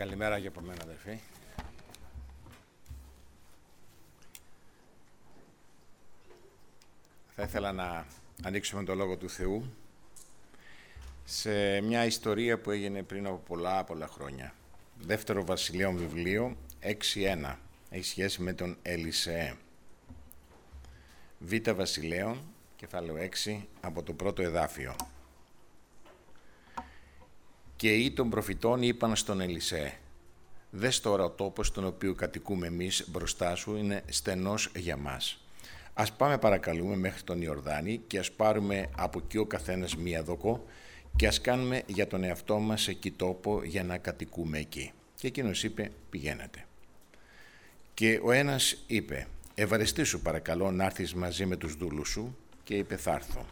Καλημέρα και από μένα, αδερφοί. Θα ήθελα να ανοίξουμε το Λόγο του Θεού σε μια ιστορία που έγινε πριν από πολλά πολλά χρόνια. Δεύτερο Βασιλείων βιβλίο, 6.1. Έχει σχέση με τον Ελισεέ. Β Βασιλέων, κεφάλαιο 6, από το πρώτο εδάφιο. Και οι των προφητών είπαν στον Ελισέ, «Δες τώρα ο τόπος στον οποίο κατοικούμε εμείς μπροστά σου είναι στενός για μας. Ας πάμε παρακαλούμε μέχρι τον Ιορδάνη και ας πάρουμε από εκεί ο καθένας μία δοκό και ας κάνουμε για τον εαυτό μας εκεί τόπο για να κατοικούμε εκεί». Και εκείνος είπε, «Πηγαίνετε». Και ο ένας είπε, «Ευαριστήσου παρακαλώ να έρθεις μαζί με τους δούλους σου» και είπε, «Θα έρθω»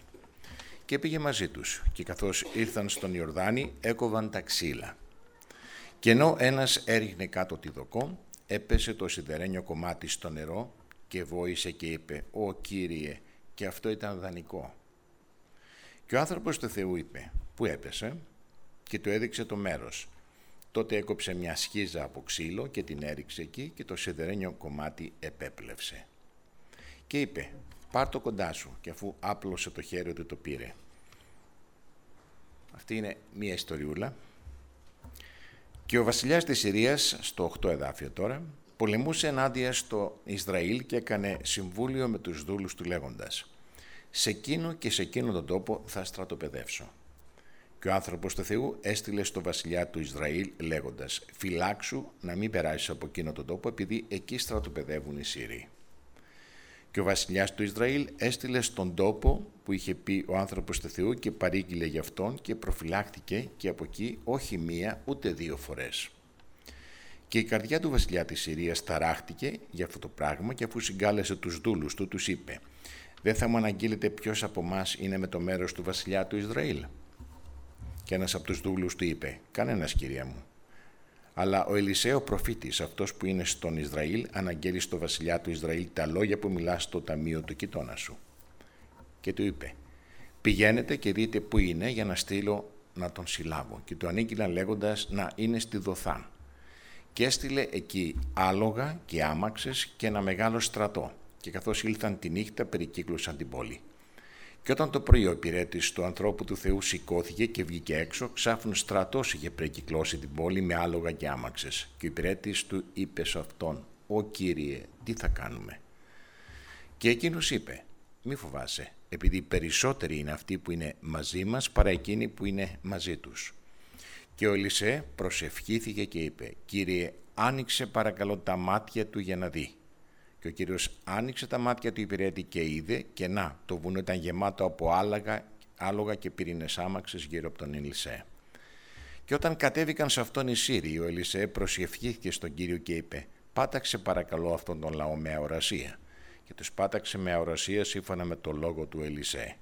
και πήγε μαζί τους και καθώς ήρθαν στον Ιορδάνη έκοβαν τα ξύλα. Και ενώ ένας έριχνε κάτω τη δοκό, έπεσε το σιδερένιο κομμάτι στο νερό και βόησε και είπε «Ω Κύριε, και αυτό ήταν δανεικό». Και ο άνθρωπος του Θεού είπε «Πού έπεσε» και του έδειξε το μέρος. Τότε έκοψε μια σχίζα από ξύλο και την έριξε εκεί και το σιδερένιο κομμάτι επέπλευσε. Και είπε πάρ το κοντά σου και αφού άπλωσε το χέρι του το πήρε. Αυτή είναι μία ιστοριούλα. Και ο βασιλιάς της Συρίας, στο 8 εδάφιο τώρα, πολεμούσε ενάντια στο Ισραήλ και έκανε συμβούλιο με τους δούλους του λέγοντας «Σε εκείνο και σε εκείνο τον τόπο θα στρατοπεδεύσω». Και ο άνθρωπος του Θεού έστειλε στο βασιλιά του Ισραήλ λέγοντας «Φυλάξου να μην περάσεις από εκείνο τον τόπο επειδή εκεί στρατοπεδεύουν οι Σύριοι». Και ο βασιλιάς του Ισραήλ έστειλε στον τόπο που είχε πει ο άνθρωπος του Θεού και παρήγγειλε γι' αυτόν και προφυλάχθηκε και από εκεί όχι μία ούτε δύο φορές. Και η καρδιά του βασιλιά της Συρίας ταράχτηκε για αυτό το πράγμα και αφού συγκάλεσε τους δούλους του, τους είπε «Δεν θα μου αναγγείλετε ποιος από εμάς είναι με το μέρος του βασιλιά του Ισραήλ». Και ένας από τους δούλους του είπε «Κανένας κυρία μου». Αλλά ο Ελισέο προφήτης, αυτός που είναι στον Ισραήλ, αναγγέλει στο βασιλιά του Ισραήλ τα λόγια που μιλά στο ταμείο του κοιτώνα σου. Και του είπε, πηγαίνετε και δείτε που είναι για να στείλω να τον συλλάβω. Και του ανήγγειλαν λέγοντας να είναι στη Δοθάν. Και έστειλε εκεί άλογα και άμαξες και ένα μεγάλο στρατό. Και καθώς ήλθαν τη νύχτα περικύκλωσαν την πόλη. Και όταν το πρωί ο υπηρέτης του ανθρώπου του Θεού σηκώθηκε και βγήκε έξω, ξάφνου στρατός είχε πρεκυκλώσει την πόλη με άλογα και άμαξες. Και ο υπηρέτης του είπε σε αυτόν: Ω κύριε, τι θα κάνουμε; Και εκείνος είπε: Μη φοβάσαι, επειδή περισσότεροι είναι αυτοί που είναι μαζί μας παρά εκείνοι που είναι μαζί τους. Και ο Ελισέ προσευχήθηκε και είπε: Κύριε, άνοιξε παρακαλώ τα μάτια του για να δει. Και ο Κύριος άνοιξε τα μάτια του υπηρέτη και είδε και να, το βουνό ήταν γεμάτο από άλογα, άλογα και πυρήνες άμαξες γύρω από τον Ελισέ. Και όταν κατέβηκαν σε αυτόν οι Σύριοι, ο Ελισέ προσευχήθηκε στον Κύριο και είπε «Πάταξε παρακαλώ αυτόν τον λαό με αορασία». Και τους πάταξε με αορασία σύμφωνα με το λόγο του Ελισέ.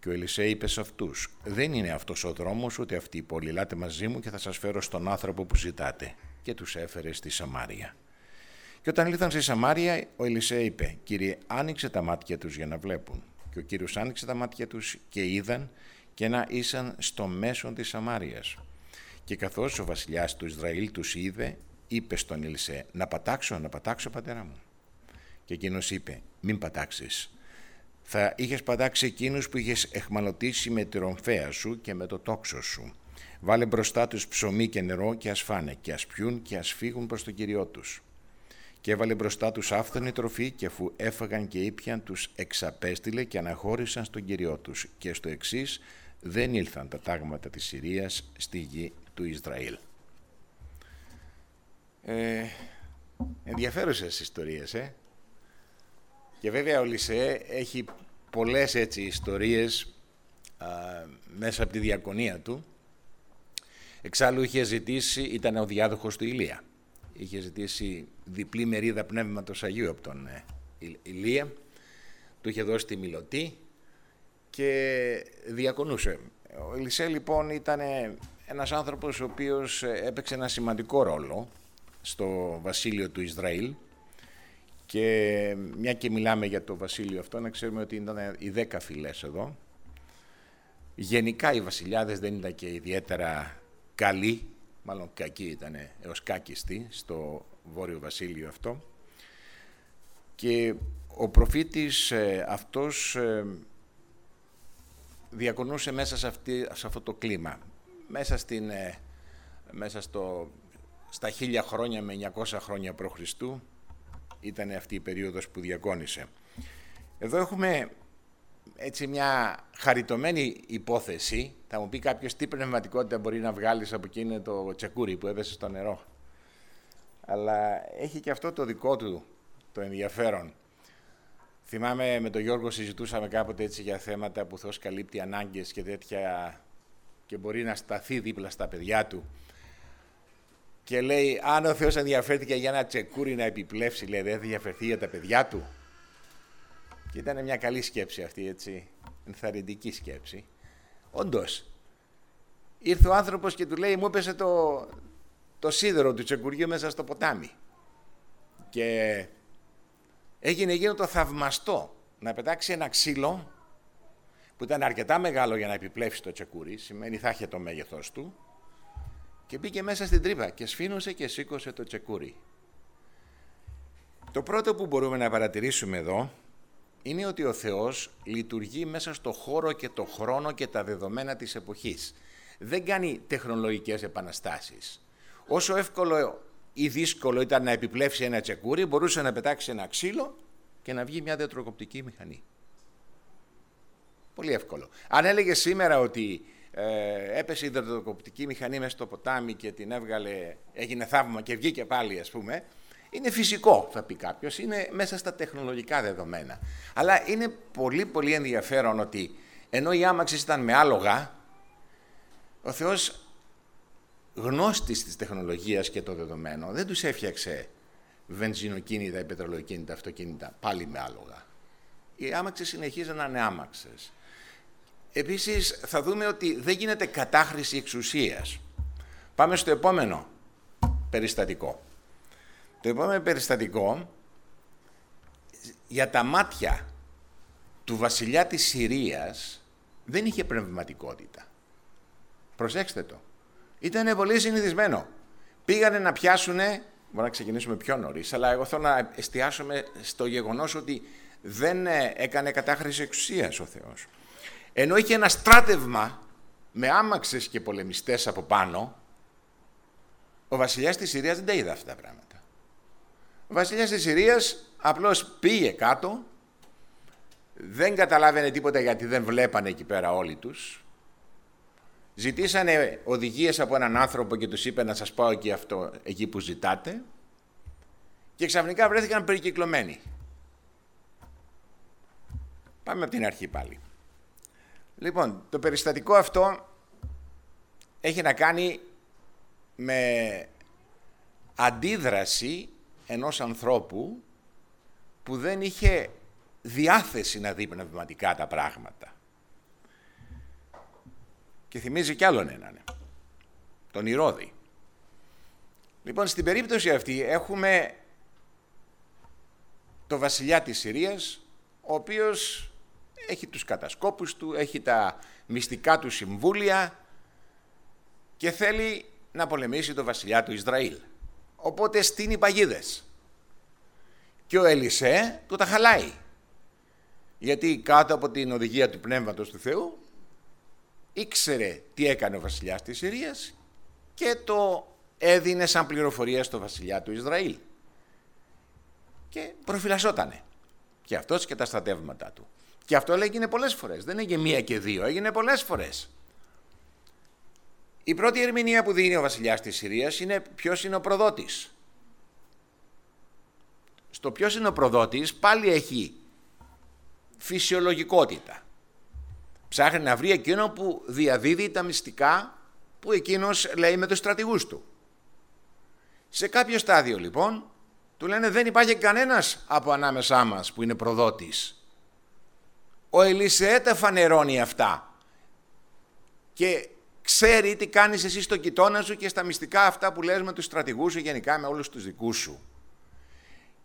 Και ο Ελισέ είπε σε αυτούς «Δεν είναι αυτός ο δρόμος ούτε αυτή η πόλη, λάτε μαζί μου και θα σας φέρω στον άνθρωπο που ζητάτε». Και τους έφερε στη Σαμάρια. Και όταν ήλθαν στη Σαμάρια, ο Ελισέ είπε, Κύριε, άνοιξε τα μάτια τους για να βλέπουν. Και ο Κύριος άνοιξε τα μάτια τους και είδαν και να ήσαν στο μέσο της Σαμάριας. Και καθώς ο βασιλιάς του Ισραήλ τους είδε, είπε στον Ελισέ, να πατάξω, να πατάξω πατέρα μου. Και εκείνος είπε, μην πατάξεις. Θα είχες πατάξει εκείνους που είχες εχμαλωτήσει με τη ρομφαία σου και με το τόξο σου. Βάλε μπροστά τους ψωμί και νερό και ας φάνε και ας πιούν και ας φύγουν προς τον Κυριό τους και έβαλε μπροστά τους άφθονη τροφή και αφού έφαγαν και ήπιαν τους εξαπέστειλε και αναχώρησαν στον Κυριό τους και στο εξής δεν ήλθαν τα τάγματα της Συρίας στη γη του Ισραήλ. Ε, ενδιαφέρουσες ιστορίες, ε. Και βέβαια ο Λισέ έχει πολλές έτσι ιστορίες α, μέσα από τη διακονία του. Εξάλλου είχε ζητήσει, ήταν ο διάδοχος του Ηλία είχε ζητήσει διπλή μερίδα πνεύματος Αγίου από τον ε, Ηλία, του είχε δώσει τη μιλωτή και διακονούσε. Ο Ελισέ λοιπόν ήταν ένας άνθρωπος ο οποίος ε, έπαιξε ένα σημαντικό ρόλο στο βασίλειο του Ισραήλ και μια και μιλάμε για το βασίλειο αυτό να ξέρουμε ότι ήταν οι δέκα φυλές εδώ. Γενικά οι βασιλιάδες δεν ήταν και ιδιαίτερα καλοί μάλλον κακή ήταν έως κάκιστη στο Βόρειο Βασίλειο αυτό. Και ο προφήτης ε, αυτός ε, διακονούσε μέσα σε, αυτή, σε αυτό το κλίμα. Μέσα, στην, ε, μέσα στο, στα χίλια χρόνια με 900 χρόνια π.Χ. ήταν αυτή η περίοδος που διακόνησε. Εδώ έχουμε έτσι μια χαριτωμένη υπόθεση. Θα μου πει κάποιος τι πνευματικότητα μπορεί να βγάλεις από εκείνο το τσεκούρι που έπεσε στο νερό. Αλλά έχει και αυτό το δικό του το ενδιαφέρον. Θυμάμαι με τον Γιώργο συζητούσαμε κάποτε έτσι για θέματα που Θεός καλύπτει ανάγκες και τέτοια και μπορεί να σταθεί δίπλα στα παιδιά του. Και λέει, αν ο Θεός ενδιαφέρθηκε για ένα τσεκούρι να επιπλέψει, λέει, δεν θα ενδιαφερθεί για τα παιδιά του. Και ήταν μια καλή σκέψη αυτή, έτσι, ενθαρρυντική σκέψη. Όντως, ήρθε ο άνθρωπος και του λέει, μου έπεσε το, το σίδερο του τσεκουριού μέσα στο ποτάμι. Και έγινε εκείνο το θαυμαστό να πετάξει ένα ξύλο που ήταν αρκετά μεγάλο για να επιπλέψει το τσεκούρι, σημαίνει θα είχε το μέγεθος του, και μπήκε μέσα στην τρύπα και σφήνωσε και σήκωσε το τσεκούρι. Το πρώτο που μπορούμε να παρατηρήσουμε εδώ είναι ότι ο Θεός λειτουργεί μέσα στο χώρο και το χρόνο και τα δεδομένα της εποχής. Δεν κάνει τεχνολογικές επαναστάσεις. Όσο εύκολο ή δύσκολο ήταν να επιπλέψει ένα τσεκούρι, μπορούσε να πετάξει ένα ξύλο και να βγει μια διατροκοπτική μηχανή. Πολύ εύκολο. Αν έλεγε σήμερα ότι ε, έπεσε η διατροκοπτική μηχανή μέσα στο ποτάμι και την έβγαλε, έγινε θαύμα και βγήκε πάλι ας πούμε, είναι φυσικό, θα πει κάποιος, είναι μέσα στα τεχνολογικά δεδομένα. Αλλά είναι πολύ πολύ ενδιαφέρον ότι ενώ οι άμαξες ήταν με άλογα, ο Θεός γνώστης της τεχνολογίας και των δεδομένων δεν τους έφτιαξε βενζινοκίνητα ή πετρολοκίνητα αυτοκίνητα πάλι με άλογα. Οι άμαξες συνεχίζουν να είναι άμαξες. Επίσης θα δούμε ότι δεν γίνεται κατάχρηση εξουσίας. Πάμε στο επόμενο περιστατικό. Το επόμενο περιστατικό για τα μάτια του βασιλιά της Συρίας δεν είχε πνευματικότητα. Προσέξτε το. Ήταν πολύ συνηθισμένο. Πήγανε να πιάσουνε, μπορεί να ξεκινήσουμε πιο νωρίς, αλλά εγώ θέλω να εστιάσουμε στο γεγονός ότι δεν ε, έκανε κατάχρηση εξουσίας ο Θεός. Ενώ είχε ένα στράτευμα με άμαξες και πολεμιστές από πάνω, ο βασιλιάς της Συρίας δεν τα είδε αυτά τα πράγματα. Ο βασιλιάς της Συρίας απλώς πήγε κάτω, δεν καταλάβαινε τίποτα γιατί δεν βλέπανε εκεί πέρα όλοι τους. Ζητήσανε οδηγίες από έναν άνθρωπο και τους είπε να σας πάω εκεί, αυτό, εκεί που ζητάτε και ξαφνικά βρέθηκαν περικυκλωμένοι. Πάμε από την αρχή πάλι. Λοιπόν, το περιστατικό αυτό έχει να κάνει με αντίδραση ενός ανθρώπου που δεν είχε διάθεση να δει πνευματικά τα πράγματα. Και θυμίζει κι άλλον έναν, τον Ηρώδη. Λοιπόν, στην περίπτωση αυτή έχουμε το βασιλιά της Συρίας, ο οποίος έχει τους κατασκόπους του, έχει τα μυστικά του συμβούλια και θέλει να πολεμήσει το βασιλιά του Ισραήλ. Οπότε στείνει παγίδες. Και ο Ελισέ του τα χαλάει. Γιατί κάτω από την οδηγία του Πνεύματος του Θεού ήξερε τι έκανε ο βασιλιάς της Συρίας και το έδινε σαν πληροφορία στο βασιλιά του Ισραήλ. Και προφυλασσότανε. Και αυτός και τα στρατεύματά του. Και αυτό έγινε πολλές φορές. Δεν έγινε μία και δύο, έγινε πολλές φορές. Η πρώτη ερμηνεία που δίνει ο βασιλιάς της Συρίας είναι ποιος είναι ο προδότης. Στο ποιος είναι ο προδότης πάλι έχει φυσιολογικότητα. Ψάχνει να βρει εκείνο που διαδίδει τα μυστικά που εκείνος λέει με τους στρατηγούς του. Σε κάποιο στάδιο λοιπόν του λένε δεν υπάρχει κανένας από ανάμεσά μας που είναι προδότης. Ο Ελισεέ τα φανερώνει αυτά και ξέρει τι κάνεις εσύ στο κοιτώνα σου και στα μυστικά αυτά που λες με τους στρατηγούς σου γενικά με όλους τους δικούς σου.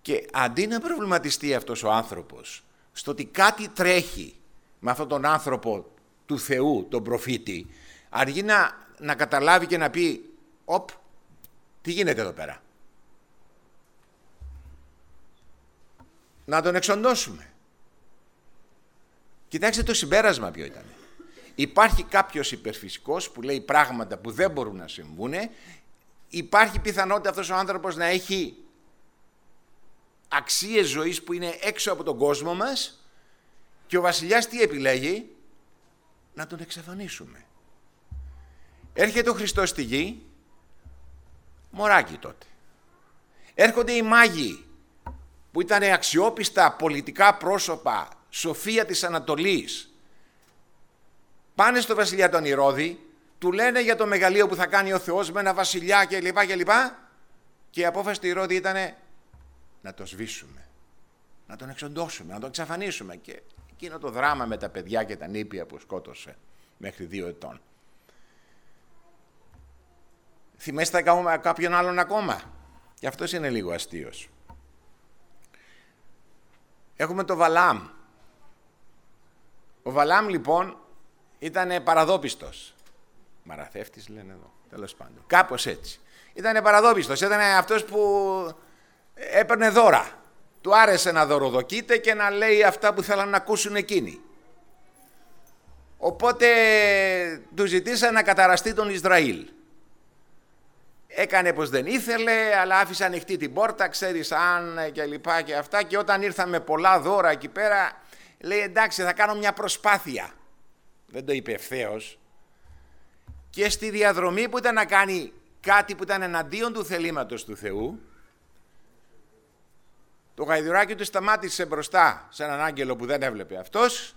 Και αντί να προβληματιστεί αυτός ο άνθρωπος στο ότι κάτι τρέχει με αυτόν τον άνθρωπο του Θεού, τον προφήτη, αργεί να, να καταλάβει και να πει Οπ, τι γίνεται εδώ πέρα; Να τον εξοντώσουμε. Κοιτάξτε το συμπέρασμα ποιο ήταν. Υπάρχει κάποιος υπερφυσικός που λέει πράγματα που δεν μπορούν να συμβούν. Υπάρχει πιθανότητα αυτός ο άνθρωπος να έχει αξίες ζωής που είναι έξω από τον κόσμο μας και ο βασιλιάς τι επιλέγει, να τον εξαφανίσουμε. Έρχεται ο Χριστός στη γη, μωράκι τότε. Έρχονται οι μάγοι που ήταν αξιόπιστα πολιτικά πρόσωπα, σοφία της Ανατολής. Πάνε στο βασιλιά τον Ηρώδη, του λένε για το μεγαλείο που θα κάνει ο Θεός με ένα βασιλιά κλπ. Και, και η απόφαση του Ηρώδη ήταν να το σβήσουμε, να τον εξοντώσουμε, να τον εξαφανίσουμε. Και εκείνο το δράμα με τα παιδιά και τα νήπια που σκότωσε μέχρι δύο ετών. Θυμέστε κάποιον άλλον ακόμα; Και αυτός είναι λίγο αστείος. Έχουμε το Βαλάμ. Ο Βαλάμ λοιπόν ήταν παραδόπιστος. Μαραθεύτης λένε εδώ, τέλος πάντων. Κάπως έτσι. Ήταν παραδόπιστος, ήταν αυτός που έπαιρνε δώρα. Του άρεσε να δωροδοκείται και να λέει αυτά που θέλαν να ακούσουν εκείνοι. Οπότε του ζητήσαν να καταραστεί τον Ισραήλ. Έκανε πως δεν ήθελε, αλλά άφησε ανοιχτή την πόρτα, ξέρεις αν και λοιπά και αυτά και όταν ήρθαν με πολλά δώρα εκεί πέρα, λέει εντάξει θα κάνω μια προσπάθεια. Δεν το είπε ευθέως. Και στη διαδρομή που ήταν να κάνει κάτι που ήταν εναντίον του θελήματος του Θεού, το γαϊδουράκι του σταμάτησε μπροστά σε έναν άγγελο που δεν έβλεπε αυτός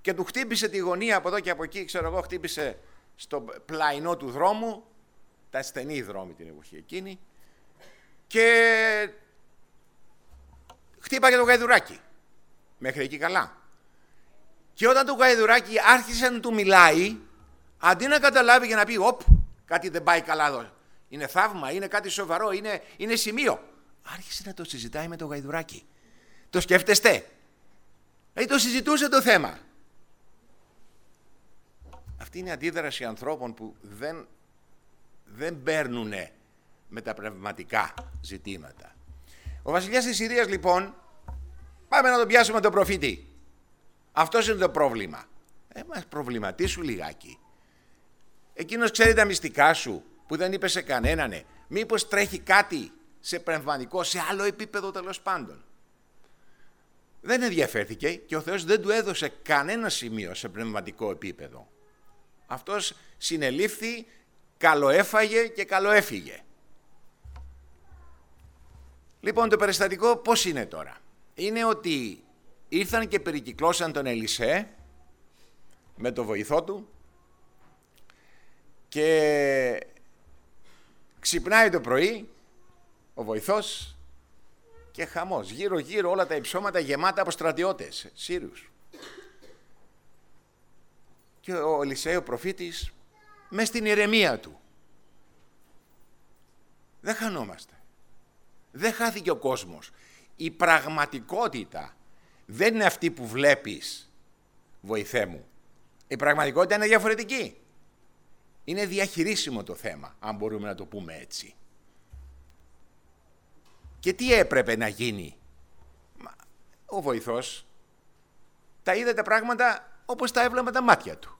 και του χτύπησε τη γωνία από εδώ και από εκεί, ξέρω εγώ, χτύπησε στο πλαϊνό του δρόμου, τα στενή δρόμη την εποχή εκείνη, και χτύπαγε το γαϊδουράκι. Μέχρι εκεί καλά. Και όταν το γαϊδουράκι άρχισε να του μιλάει, αντί να καταλάβει και να πει «Οπ, κάτι δεν πάει καλά εδώ, είναι θαύμα, είναι κάτι σοβαρό, είναι, είναι σημείο», άρχισε να το συζητάει με το γαϊδουράκι. Το σκέφτεστε; Δηλαδή το συζητούσε το θέμα. Αυτή είναι η αντίδραση ανθρώπων που δεν, δεν παίρνουν με τα πνευματικά ζητήματα. Ο βασιλιάς της Συρίας λοιπόν, πάμε να τον πιάσουμε τον προφήτη. Αυτός είναι το πρόβλημα. Ε, μας προβληματίσου λιγάκι. Εκείνος ξέρει τα μυστικά σου που δεν είπε σε κανέναν. Μήπως τρέχει κάτι σε πνευματικό, σε άλλο επίπεδο τέλος πάντων. Δεν ενδιαφέρθηκε και ο Θεός δεν του έδωσε κανένα σημείο σε πνευματικό επίπεδο. Αυτός συνελήφθη, καλοέφαγε και καλοέφυγε. Λοιπόν, το περιστατικό πώς είναι τώρα; Είναι ότι ήρθαν και περικυκλώσαν τον Ελισέ με το βοηθό του και ξυπνάει το πρωί ο βοηθός και χαμός. Γύρω γύρω όλα τα υψώματα γεμάτα από στρατιώτες, Σύριους. Και ο Ελισέο ο προφήτης μες στην ηρεμία του. Δεν χανόμαστε. Δεν χάθηκε ο κόσμος. Η πραγματικότητα δεν είναι αυτή που βλέπεις, βοηθέ μου. Η πραγματικότητα είναι διαφορετική. Είναι διαχειρίσιμο το θέμα, αν μπορούμε να το πούμε έτσι. Και τι έπρεπε να γίνει; Ο βοηθός τα είδε τα πράγματα όπως τα έβλεπε τα μάτια του.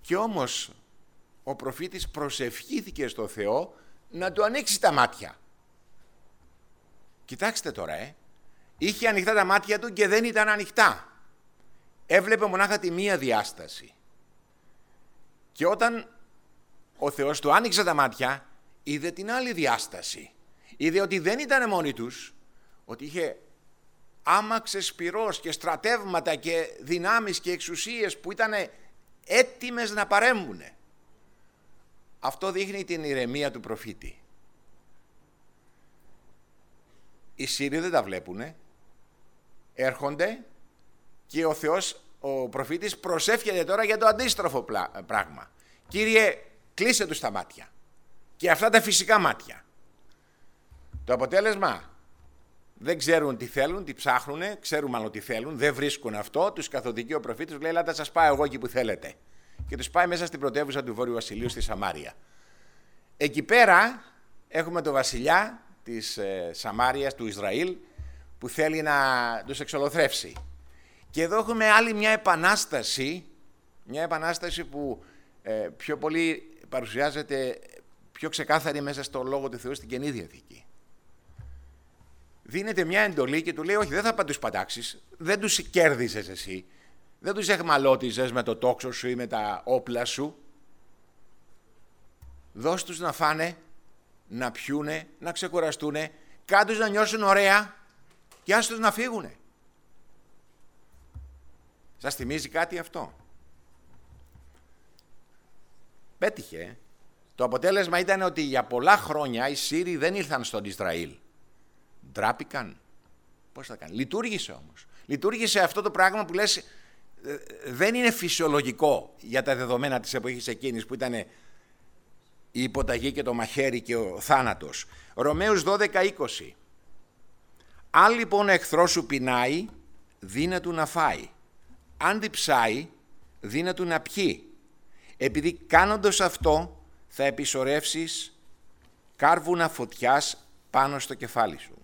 Και όμως ο προφήτης προσευχήθηκε στο Θεό να του ανοίξει τα μάτια. Κοιτάξτε τώρα, ε. Είχε ανοιχτά τα μάτια του και δεν ήταν ανοιχτά. Έβλεπε μονάχα τη μία διάσταση. Και όταν ο Θεός του άνοιξε τα μάτια, είδε την άλλη διάσταση είδε ότι δεν ήταν μόνοι τους, ότι είχε άμαξες πυρός και στρατεύματα και δυνάμεις και εξουσίες που ήταν έτοιμες να παρέμβουν. Αυτό δείχνει την ηρεμία του προφήτη. Οι Σύριοι δεν τα βλέπουν, έρχονται και ο Θεός, ο προφήτης προσεύχεται τώρα για το αντίστροφο πράγμα. Κύριε, κλείσε τους τα μάτια. Και αυτά τα φυσικά μάτια. Το αποτέλεσμα δεν ξέρουν τι θέλουν, τι ψάχνουν, ξέρουν μάλλον τι θέλουν, δεν βρίσκουν αυτό, τους καθοδικεί ο προφήτης, λέει «Ελάτε σας πάω εγώ εκεί που θέλετε». Και τους πάει μέσα στην πρωτεύουσα του Βόρειου Βασιλείου στη Σαμάρια. εκεί πέρα έχουμε τον βασιλιά της ε, Σαμάριας, του Ισραήλ, που θέλει να τους εξολοθρεύσει. Και εδώ έχουμε άλλη μια επανάσταση, μια επανάσταση που ε, πιο πολύ παρουσιάζεται πιο ξεκάθαρη μέσα στο Λόγο του Θεού στην Καινή Διαθήκη. Δίνεται μια εντολή και του λέει όχι δεν θα τους πατάξεις, δεν τους κέρδισες εσύ, δεν τους εχμαλώτιζες με το τόξο σου ή με τα όπλα σου. Δώσ' τους να φάνε, να πιούνε, να ξεκουραστούνε, κάτω να νιώσουν ωραία και άστος να φύγουνε. Σας θυμίζει κάτι αυτό; Πέτυχε. Ε. Το αποτέλεσμα ήταν ότι για πολλά χρόνια οι Σύριοι δεν ήρθαν στον Ισραήλ. Ντράπηκαν. Πώς θα κάνει; Λειτουργήσε όμως. Λειτουργήσε αυτό το πράγμα που λες ε, δεν είναι φυσιολογικό για τα δεδομένα της εποχής εκείνης που ήταν η υποταγή και το μαχαίρι και ο θάνατος. Ρωμαίους 12-20. Αν λοιπόν ο εχθρός σου πεινάει, δίνε του να φάει. Αν διψάει, δίνε του να πιει. Επειδή κάνοντας αυτό θα επισορεύσεις κάρβουνα φωτιάς πάνω στο κεφάλι σου.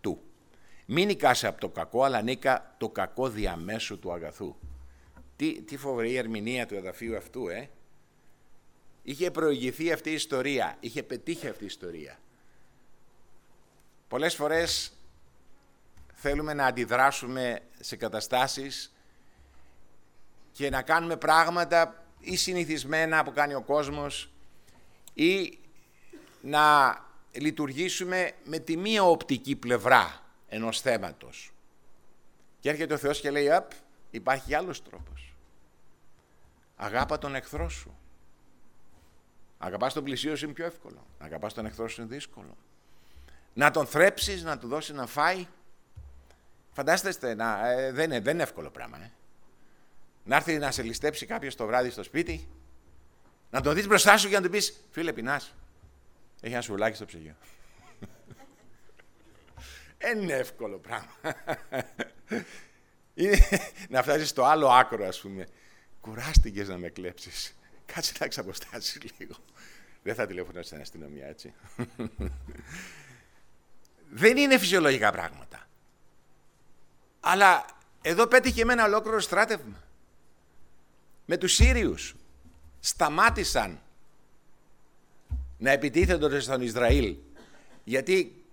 Του. Μην νικάσαι από το κακό, αλλά νίκα το κακό διαμέσου του αγαθού. Τι, τι φοβερή ερμηνεία του εδαφίου αυτού, ε. Είχε προηγηθεί αυτή η ιστορία, είχε πετύχει αυτή η ιστορία. Πολλές φορές θέλουμε να αντιδράσουμε σε καταστάσεις και να κάνουμε πράγματα ή συνηθισμένα που κάνει ο κόσμος ή να λειτουργήσουμε με τη μία οπτική πλευρά ενός θέματος. Και έρχεται ο Θεός και λέει, απ, υπάρχει άλλος τρόπος. Αγάπα τον εχθρό σου. Αγαπάς τον πλησίο σου είναι πιο εύκολο. Αγαπάς τον εχθρό σου είναι δύσκολο. Να τον θρέψεις, να του δώσεις να φάει. Φαντάστε, να, ε, δεν, είναι, δεν είναι εύκολο πράγμα. Ε. Να έρθει να σε ληστέψει κάποιος το βράδυ στο σπίτι, να τον δεις μπροστά σου για να του πεις: Φίλε, πεινάς. Έχει ένα σουβλάκι στο ψυγείο. Δεν είναι εύκολο πράγμα. Είναι, να φτάσεις στο άλλο άκρο, ας πούμε. Κουράστηκες να με κλέψεις. Κάτσε να ξαποστάσεις λίγο. Δεν θα τηλεφωνήσω στην αστυνομία, έτσι. Δεν είναι φυσιολογικά πράγματα. Αλλά εδώ πέτυχε με ένα ολόκληρο στράτευμα με τους Σύριους σταμάτησαν να επιτίθενται στον Ισραήλ γιατί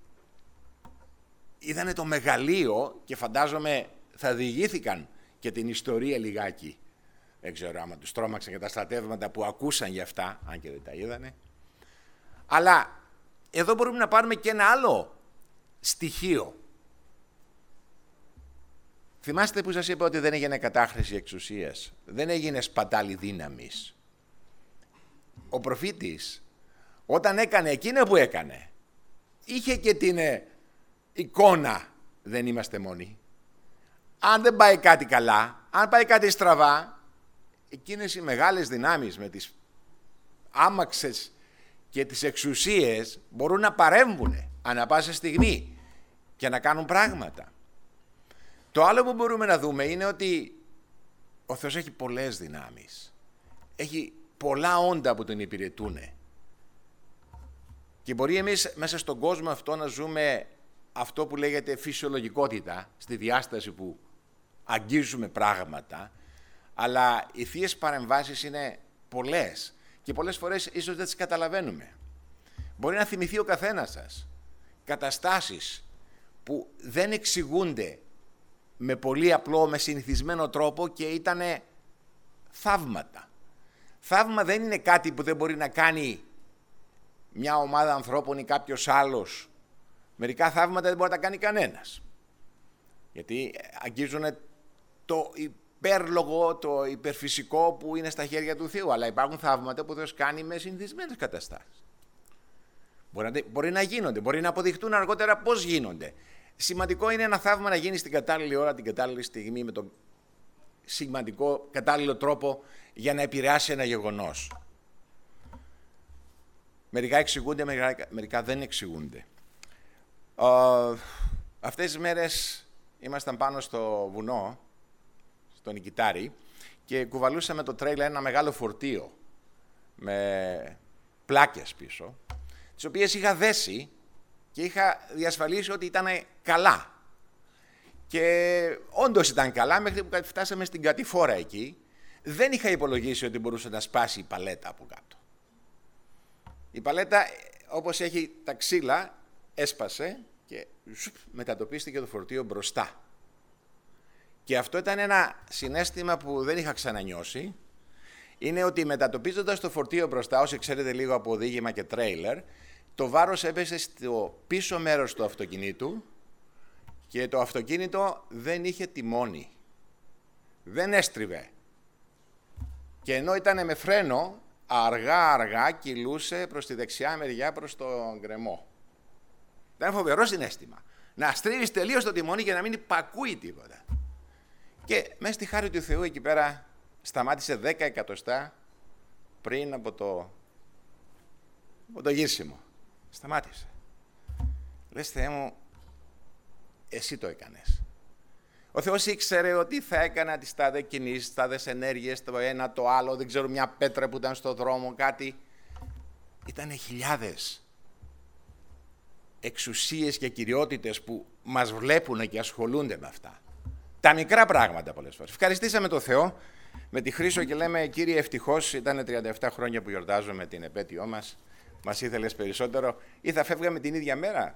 είδανε το μεγαλείο και φαντάζομαι θα διηγήθηκαν και την ιστορία λιγάκι. Δεν ξέρω άμα τους τρόμαξαν και τα στρατεύματα που ακούσαν για αυτά, αν και δεν τα είδανε. Αλλά εδώ μπορούμε να πάρουμε και ένα άλλο στοιχείο Θυμάστε που σας είπα ότι δεν έγινε κατάχρηση εξουσίας. Δεν έγινε σπατάλη δύναμης. Ο προφήτης όταν έκανε εκείνο που έκανε είχε και την ε, εικόνα δεν είμαστε μόνοι. Αν δεν πάει κάτι καλά, αν πάει κάτι στραβά, εκείνες οι μεγάλες δυνάμεις με τις άμαξες και τις εξουσίες μπορούν να παρέμβουν ανά πάσα στιγμή και να κάνουν πράγματα. Το άλλο που μπορούμε να δούμε είναι ότι ο Θεός έχει πολλές δυνάμεις. Έχει πολλά όντα που τον υπηρετούν. Και μπορεί εμείς μέσα στον κόσμο αυτό να ζούμε αυτό που λέγεται φυσιολογικότητα, στη διάσταση που αγγίζουμε πράγματα, αλλά οι θείες παρεμβάσεις είναι πολλές και πολλές φορές ίσως δεν τις καταλαβαίνουμε. Μπορεί να θυμηθεί ο καθένας σας καταστάσεις που δεν εξηγούνται με πολύ απλό, με συνηθισμένο τρόπο και ήταν θαύματα. Θαύμα δεν είναι κάτι που δεν μπορεί να κάνει μια ομάδα ανθρώπων ή κάποιος άλλος. Μερικά θαύματα δεν μπορεί να τα κάνει κανένας. Γιατί αγγίζουν το υπέρλογο, το υπερφυσικό που είναι στα χέρια του Θεού. Αλλά υπάρχουν θαύματα που Θεός κάνει με συνηθισμένες καταστάσεις. Μπορεί να, μπορεί να γίνονται, μπορεί να αποδειχτούν αργότερα πώς γίνονται. Σημαντικό είναι ένα θαύμα να γίνει στην κατάλληλη ώρα, την κατάλληλη στιγμή, με τον σημαντικό κατάλληλο τρόπο για να επηρεάσει ένα γεγονός. Μερικά εξηγούνται, μερικά, δεν εξηγούνται. Uh, αυτές τις μέρες ήμασταν πάνω στο βουνό, στο Νικητάρι, και κουβαλούσαμε το τρέιλ ένα μεγάλο φορτίο με πλάκες πίσω, τις οποίες είχα δέσει και είχα διασφαλίσει ότι ήταν καλά. Και όντως ήταν καλά μέχρι που φτάσαμε στην κατηφόρα εκεί. Δεν είχα υπολογίσει ότι μπορούσε να σπάσει η παλέτα από κάτω. Η παλέτα, όπως έχει τα ξύλα, έσπασε και μετατοπίστηκε το φορτίο μπροστά. Και αυτό ήταν ένα συνέστημα που δεν είχα ξανανιώσει. Είναι ότι μετατοπίζοντας το φορτίο μπροστά, όσοι ξέρετε λίγο από οδήγημα και τρέιλερ, το βάρος έπεσε στο πίσω μέρος του αυτοκινήτου και το αυτοκίνητο δεν είχε τιμόνι. Δεν έστριβε. Και ενώ ήταν με φρένο, αργά-αργά κυλούσε προς τη δεξιά μεριά προς το γκρεμό. Ήταν φοβερό συνέστημα. Να στρίβεις τελείως το τιμόνι και να μην υπακούει τίποτα. Και μέσα στη χάρη του Θεού εκεί πέρα σταμάτησε 10 εκατοστά πριν από το, από το γύρισιμο. Σταμάτησε. Λες Θεέ μου, εσύ το έκανες. Ο Θεός ήξερε ότι θα έκανα τις τάδες κινήσεις, τάδες ενέργειες, το ένα, το άλλο, δεν ξέρω, μια πέτρα που ήταν στο δρόμο, κάτι. Ήτανε χιλιάδες εξουσίες και κυριότητες που μας βλέπουν και ασχολούνται με αυτά. Τα μικρά πράγματα πολλές φορές. Ευχαριστήσαμε τον Θεό με τη Χρήσο και λέμε «Κύριε, ευτυχώς ήταν 37 χρόνια που γιορτάζουμε την επέτειό μας, μας ήθελες περισσότερο ή θα φεύγαμε την ίδια μέρα».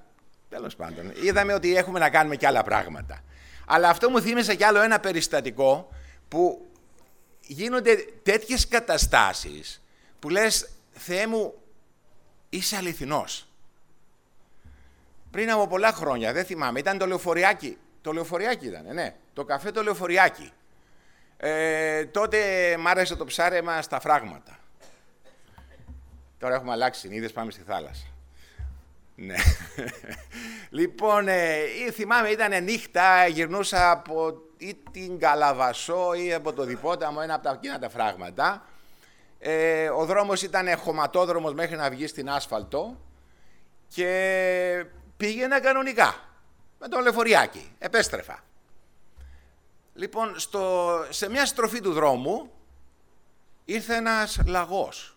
Τέλος πάντων, είδαμε ότι έχουμε να κάνουμε και άλλα πράγματα. Αλλά αυτό μου θύμισε κι άλλο ένα περιστατικό που γίνονται τέτοιες καταστάσεις που λες «Θεέ μου, είσαι αληθινός». Πριν από πολλά χρόνια, δεν θυμάμαι, ήταν το λεωφοριάκι. Το λεωφοριάκι ήταν, ναι. Το καφέ το λεωφοριάκι. Ε, τότε μ' άρεσε το ψάρεμα στα φράγματα. Τώρα έχουμε αλλάξει συνήθειες, πάμε στη θάλασσα. Ναι. λοιπόν, ε, θυμάμαι ήταν νύχτα, γυρνούσα από ή την Καλαβασό ή από το Διπόταμο, ένα από τα εκείνα τα φράγματα. Ε, ο δρόμος ήταν χωματόδρομος μέχρι να βγει στην άσφαλτο και πήγαινα κανονικά με το λεωφοριάκι, επέστρεφα. Λοιπόν, στο, σε μια στροφή του δρόμου ήρθε ένας λαγός.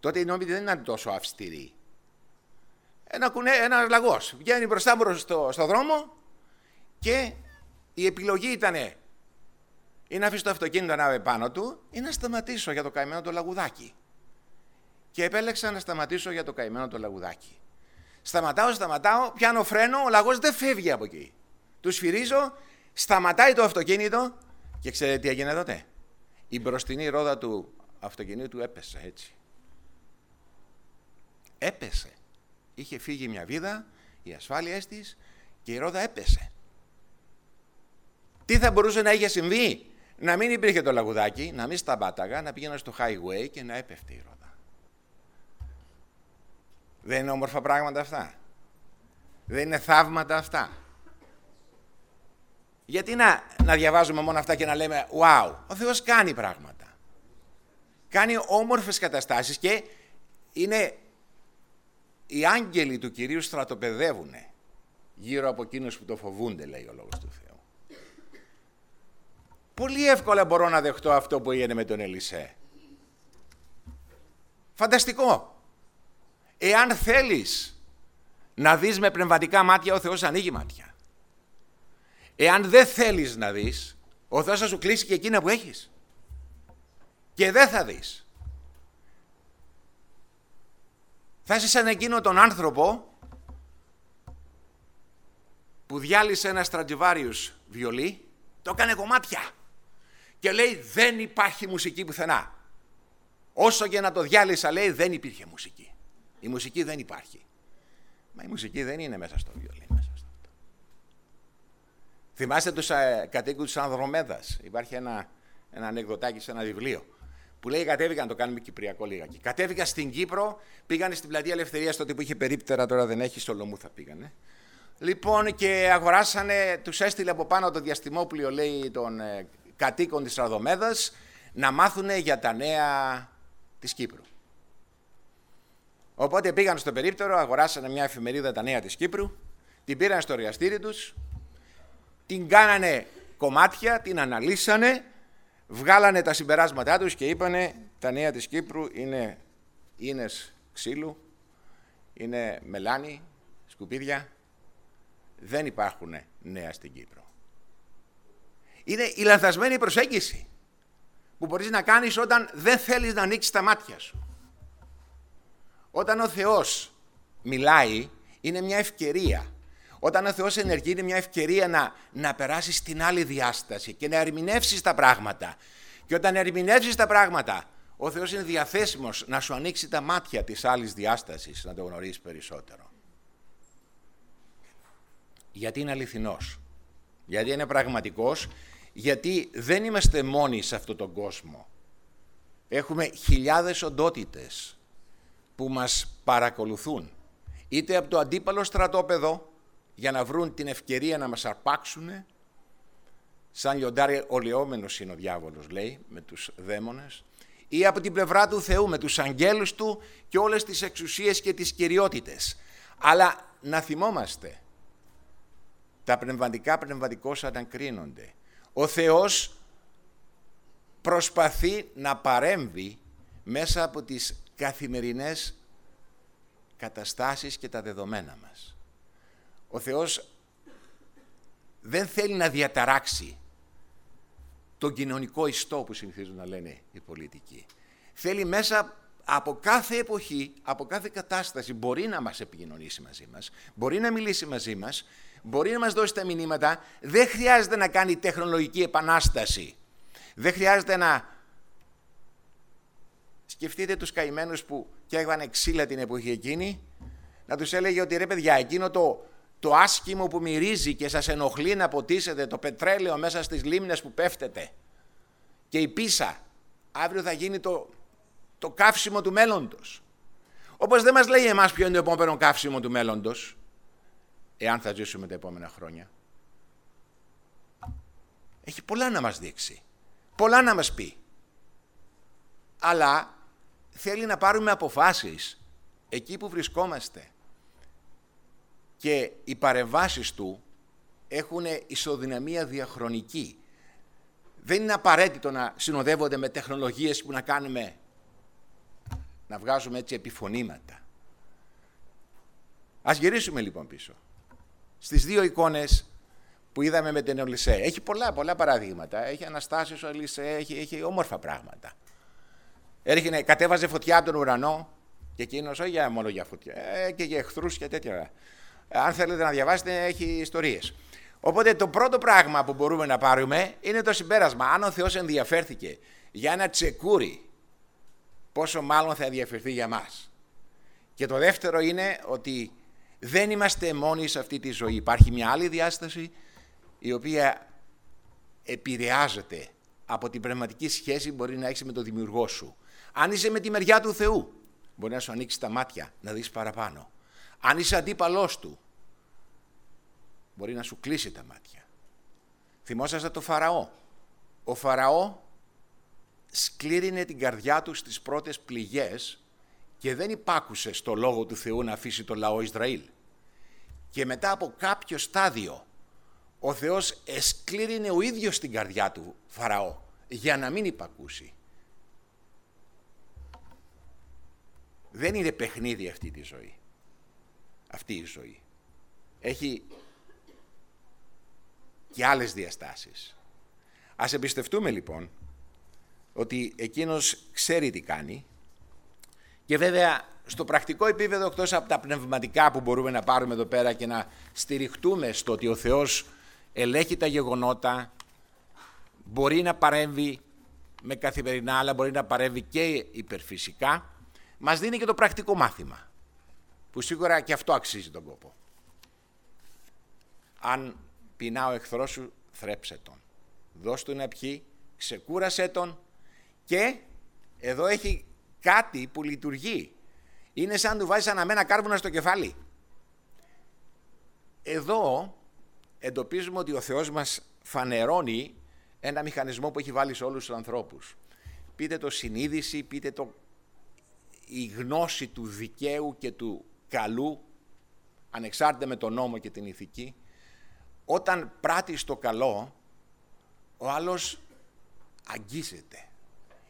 Τότε η νόμη δεν ήταν τόσο αυστηρή. Ένα, κουνέ, ένας λαγός βγαίνει μπροστά μου στο, στο δρόμο και η επιλογή ήταν ή να αφήσω το αυτοκίνητο να πάνω του ή να σταματήσω για το καημένο το λαγουδάκι. Και επέλεξα να σταματήσω για το καημένο το λαγουδάκι. Σταματάω, σταματάω, πιάνω φρένο, ο λαγός δεν φεύγει από εκεί. Τους σφυρίζω Σταματάει το αυτοκίνητο και ξέρετε τι έγινε τότε; Η μπροστινή ρόδα του αυτοκινήτου έπεσε έτσι. Έπεσε. Είχε φύγει μια βίδα, η ασφάλεια της και η ρόδα έπεσε. Τι θα μπορούσε να είχε συμβεί; Να μην υπήρχε το λαγουδάκι, να μην σταμπάταγα, να πήγαινα στο highway και να έπεφτε η ρόδα. Δεν είναι όμορφα πράγματα αυτά. Δεν είναι θαύματα αυτά. Γιατί να, να διαβάζουμε μόνο αυτά και να λέμε «Wow, ο Θεός κάνει πράγματα». Κάνει όμορφες καταστάσεις και είναι οι άγγελοι του Κυρίου στρατοπεδεύουν γύρω από εκείνους που το φοβούνται, λέει ο Λόγος του Θεού. Πολύ εύκολα μπορώ να δεχτώ αυτό που έγινε με τον Ελισέ. Φανταστικό. Εάν θέλεις να δεις με πνευματικά μάτια, ο Θεός ανοίγει μάτια. Εάν δεν θέλεις να δεις, ο Θεός θα σου κλείσει και εκείνα που έχεις. Και δεν θα δεις. Θα είσαι σαν εκείνο τον άνθρωπο που διάλυσε ένα στρατιβάριους βιολί, το έκανε κομμάτια και λέει δεν υπάρχει μουσική πουθενά. Όσο και να το διάλυσα λέει δεν υπήρχε μουσική. Η μουσική δεν υπάρχει. Μα η μουσική δεν είναι μέσα στο βιολί. Θυμάστε τους ε, κατοίκους της Ανδρομέδας. Υπάρχει ένα, ένα ανεκδοτάκι σε ένα βιβλίο που λέει κατέβηκαν, το κάνουμε κυπριακό λίγα. Κατέβηκαν στην Κύπρο, πήγανε στην πλατεία Ελευθερίας τότε που είχε περίπτερα, τώρα δεν έχει, στο Λομού θα πήγανε. Λοιπόν, και αγοράσανε, τους έστειλε από πάνω το διαστημόπλιο, λέει, των ε, κατοίκων της Ανδρομέδα να μάθουν για τα νέα της Κύπρου. Οπότε πήγαν στο περίπτερο, αγοράσανε μια εφημερίδα τα νέα της Κύπρου, την πήραν στο εργαστήρι τους, την κάνανε κομμάτια, την αναλύσανε, βγάλανε τα συμπεράσματά τους και είπανε τα νέα της Κύπρου είναι ίνες ξύλου, είναι μελάνι, σκουπίδια. Δεν υπάρχουν νέα στην Κύπρο. Είναι η λανθασμένη προσέγγιση που μπορείς να κάνεις όταν δεν θέλεις να ανοίξεις τα μάτια σου. Όταν ο Θεός μιλάει, είναι μια ευκαιρία. Όταν ο Θεός ενεργεί, είναι μια ευκαιρία να, να περάσεις στην άλλη διάσταση και να ερμηνεύσεις τα πράγματα. Και όταν ερμηνεύσεις τα πράγματα, ο Θεός είναι διαθέσιμος να σου ανοίξει τα μάτια της άλλης διάστασης, να το γνωρίσεις περισσότερο. Γιατί είναι αληθινός. Γιατί είναι πραγματικός. Γιατί δεν είμαστε μόνοι σε αυτόν τον κόσμο. Έχουμε χιλιάδες οντότητες που μας παρακολουθούν. Είτε από το αντίπαλο στρατόπεδο για να βρουν την ευκαιρία να μας αρπάξουν, σαν λιοντάρι ολαιόμενος είναι ο διάβολος λέει με τους δαίμονες, ή από την πλευρά του Θεού με τους αγγέλους του και όλες τις εξουσίες και τις κυριότητες. Αλλά να θυμόμαστε, τα πνευματικά πνευματικώς ανακρίνονται. Ο Θεός προσπαθεί να παρέμβει μέσα από τις καθημερινές καταστάσεις και τα δεδομένα μας. Ο Θεός δεν θέλει να διαταράξει τον κοινωνικό ιστό που συνηθίζουν να λένε οι πολιτικοί. Θέλει μέσα από κάθε εποχή, από κάθε κατάσταση μπορεί να μας επικοινωνήσει μαζί μας, μπορεί να μιλήσει μαζί μας, μπορεί να μας δώσει τα μηνύματα, δεν χρειάζεται να κάνει τεχνολογική επανάσταση. Δεν χρειάζεται να... Σκεφτείτε τους καημένους που καίγανε ξύλα την εποχή εκείνη, να τους έλεγε ότι ρε παιδιά, εκείνο το, το άσχημο που μυρίζει και σας ενοχλεί να ποτίσετε το πετρέλαιο μέσα στις λίμνες που πέφτετε και η πίσα αύριο θα γίνει το, το καύσιμο του μέλλοντος. Όπως δεν μας λέει εμάς ποιο είναι το επόμενο καύσιμο του μέλλοντος, εάν θα ζήσουμε τα επόμενα χρόνια. Έχει πολλά να μας δείξει, πολλά να μας πει. Αλλά θέλει να πάρουμε αποφάσεις εκεί που βρισκόμαστε και οι παρεμβάσεις του έχουν ισοδυναμία διαχρονική. Δεν είναι απαραίτητο να συνοδεύονται με τεχνολογίες που να κάνουμε, να βγάζουμε έτσι επιφωνήματα. Ας γυρίσουμε λοιπόν πίσω. Στις δύο εικόνες που είδαμε με την Ολυσέ. Έχει πολλά, πολλά παραδείγματα. Έχει αναστάσεις ο Ολυσέ, έχει, έχει όμορφα πράγματα. Έρχεται, κατέβαζε φωτιά από τον ουρανό και εκείνος όχι για, μόνο για φωτιά, ε, και για εχθρούς και τέτοια. Αν θέλετε να διαβάσετε, έχει ιστορίες. Οπότε το πρώτο πράγμα που μπορούμε να πάρουμε είναι το συμπέρασμα. Αν ο Θεός ενδιαφέρθηκε για ένα τσεκούρι, πόσο μάλλον θα ενδιαφερθεί για μας. Και το δεύτερο είναι ότι δεν είμαστε μόνοι σε αυτή τη ζωή. Υπάρχει μια άλλη διάσταση η οποία επηρεάζεται από την πνευματική σχέση που μπορεί να έχεις με τον δημιουργό σου. Αν είσαι με τη μεριά του Θεού, μπορεί να σου ανοίξει τα μάτια, να δεις παραπάνω. Αν είσαι αντίπαλός του, μπορεί να σου κλείσει τα μάτια. Θυμόσαστε το Φαραώ. Ο Φαραώ σκλήρινε την καρδιά του στις πρώτες πληγές και δεν υπάκουσε στο λόγο του Θεού να αφήσει το λαό Ισραήλ. Και μετά από κάποιο στάδιο ο Θεός εσκλήρινε ο ίδιος την καρδιά του Φαραώ για να μην υπακούσει. Δεν είναι παιχνίδι αυτή τη ζωή. Αυτή η ζωή. Έχει και άλλες διαστάσεις. Ας εμπιστευτούμε λοιπόν ότι εκείνος ξέρει τι κάνει και βέβαια στο πρακτικό επίπεδο εκτός από τα πνευματικά που μπορούμε να πάρουμε εδώ πέρα και να στηριχτούμε στο ότι ο Θεός ελέγχει τα γεγονότα, μπορεί να παρέμβει με καθημερινά, αλλά μπορεί να παρέμβει και υπερφυσικά, μας δίνει και το πρακτικό μάθημα, που σίγουρα και αυτό αξίζει τον κόπο. Αν πεινά ο εχθρός σου, θρέψε τον. Δώσ' του να πιει, ξεκούρασέ τον και εδώ έχει κάτι που λειτουργεί. Είναι σαν του βάζεις αναμένα κάρβουνα στο κεφάλι. Εδώ εντοπίζουμε ότι ο Θεός μας φανερώνει ένα μηχανισμό που έχει βάλει σε όλους τους ανθρώπους. Πείτε το συνείδηση, πείτε το η γνώση του δικαίου και του καλού, ανεξάρτητα με τον νόμο και την ηθική, όταν πράττει το καλό, ο άλλος αγγίζεται.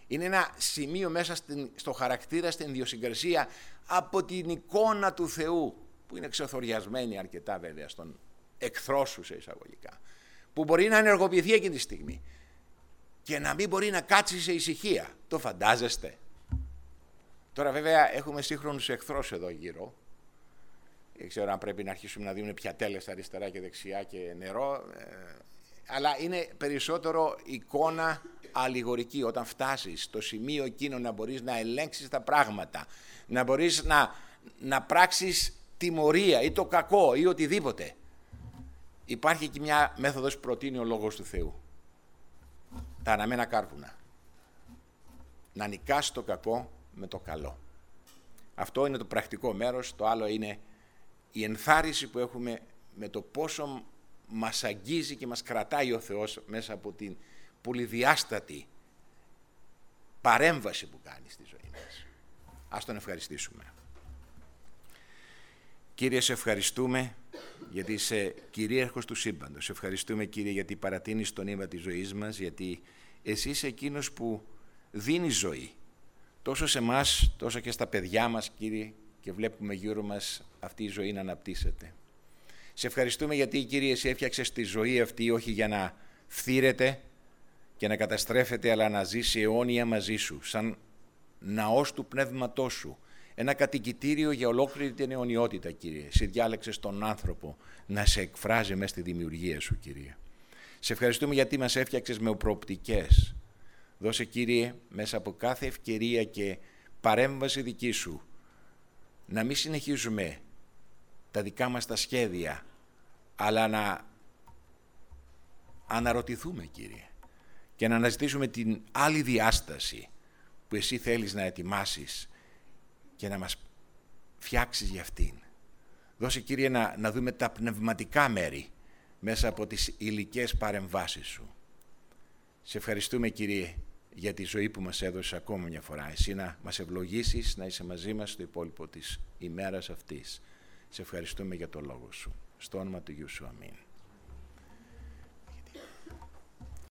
Είναι ένα σημείο μέσα στην, στο χαρακτήρα, στην ιδιοσυγκρασία από την εικόνα του Θεού, που είναι ξεθοριασμένη αρκετά βέβαια στον εχθρό σου σε εισαγωγικά, που μπορεί να ενεργοποιηθεί εκείνη τη στιγμή και να μην μπορεί να κάτσει σε ησυχία. Το φαντάζεστε; Τώρα βέβαια έχουμε σύγχρονους εχθρούς εδώ γύρω. Δεν ξέρω αν πρέπει να αρχίσουμε να δίνουν πιατέλες αριστερά και δεξιά και νερό. Ε, αλλά είναι περισσότερο εικόνα αλληγορική. Όταν φτάσεις στο σημείο εκείνο να μπορείς να ελέγξεις τα πράγματα, να μπορείς να, να πράξεις τιμωρία ή το κακό ή οτιδήποτε. Υπάρχει και μια μέθοδος που προτείνει ο Λόγος του Θεού. Τα αναμένα κάρβουνα. Να νικάς το κακό με το καλό. Αυτό είναι το πρακτικό μέρος, το άλλο είναι η ενθάρρυνση που έχουμε με το πόσο μας αγγίζει και μας κρατάει ο Θεός μέσα από την πολυδιάστατη παρέμβαση που κάνει στη ζωή μας. Ας τον ευχαριστήσουμε. Κύριε, σε ευχαριστούμε γιατί είσαι κυρίαρχος του σύμπαντος. Σε ευχαριστούμε, Κύριε, γιατί παρατείνεις το νήμα της ζωής μας, γιατί εσύ είσαι εκείνος που δίνεις ζωή. Τόσο σε εμάς, τόσο και στα παιδιά μας, Κύριε, και βλέπουμε γύρω μας αυτή η ζωή να αναπτύσσεται. Σε ευχαριστούμε γιατί, Κύριε, εσύ έφτιαξες τη ζωή αυτή όχι για να φθήρεται και να καταστρέφεται, αλλά να ζήσει αιώνια μαζί σου, σαν ναός του πνεύματός σου, ένα κατοικητήριο για ολόκληρη την αιωνιότητα, Κύριε. Εσύ διάλεξες τον άνθρωπο να σε εκφράζει μέσα στη δημιουργία σου, Κύριε. Σε ευχαριστούμε γιατί μας έφτιαξες με προοπτικές. Δώσε, Κύριε, μέσα από κάθε ευκαιρία και παρέμβαση δική σου, να μην συνεχίζουμε τα δικά μας τα σχέδια, αλλά να αναρωτηθούμε, Κύριε, και να αναζητήσουμε την άλλη διάσταση που εσύ θέλεις να ετοιμάσεις και να μας φτιάξεις για αυτήν. Δώσε Κύριε να, να δούμε τα πνευματικά μέρη μέσα από τις υλικές παρεμβάσεις Σου. Σε ευχαριστούμε Κύριε για τη ζωή που μας έδωσε ακόμα μια φορά. Εσύ να μας ευλογήσεις, να είσαι μαζί μας στο υπόλοιπο της ημέρας αυτής. Σε ευχαριστούμε για το λόγο Σου. Στο όνομα του Γιού Σου. Αμήν.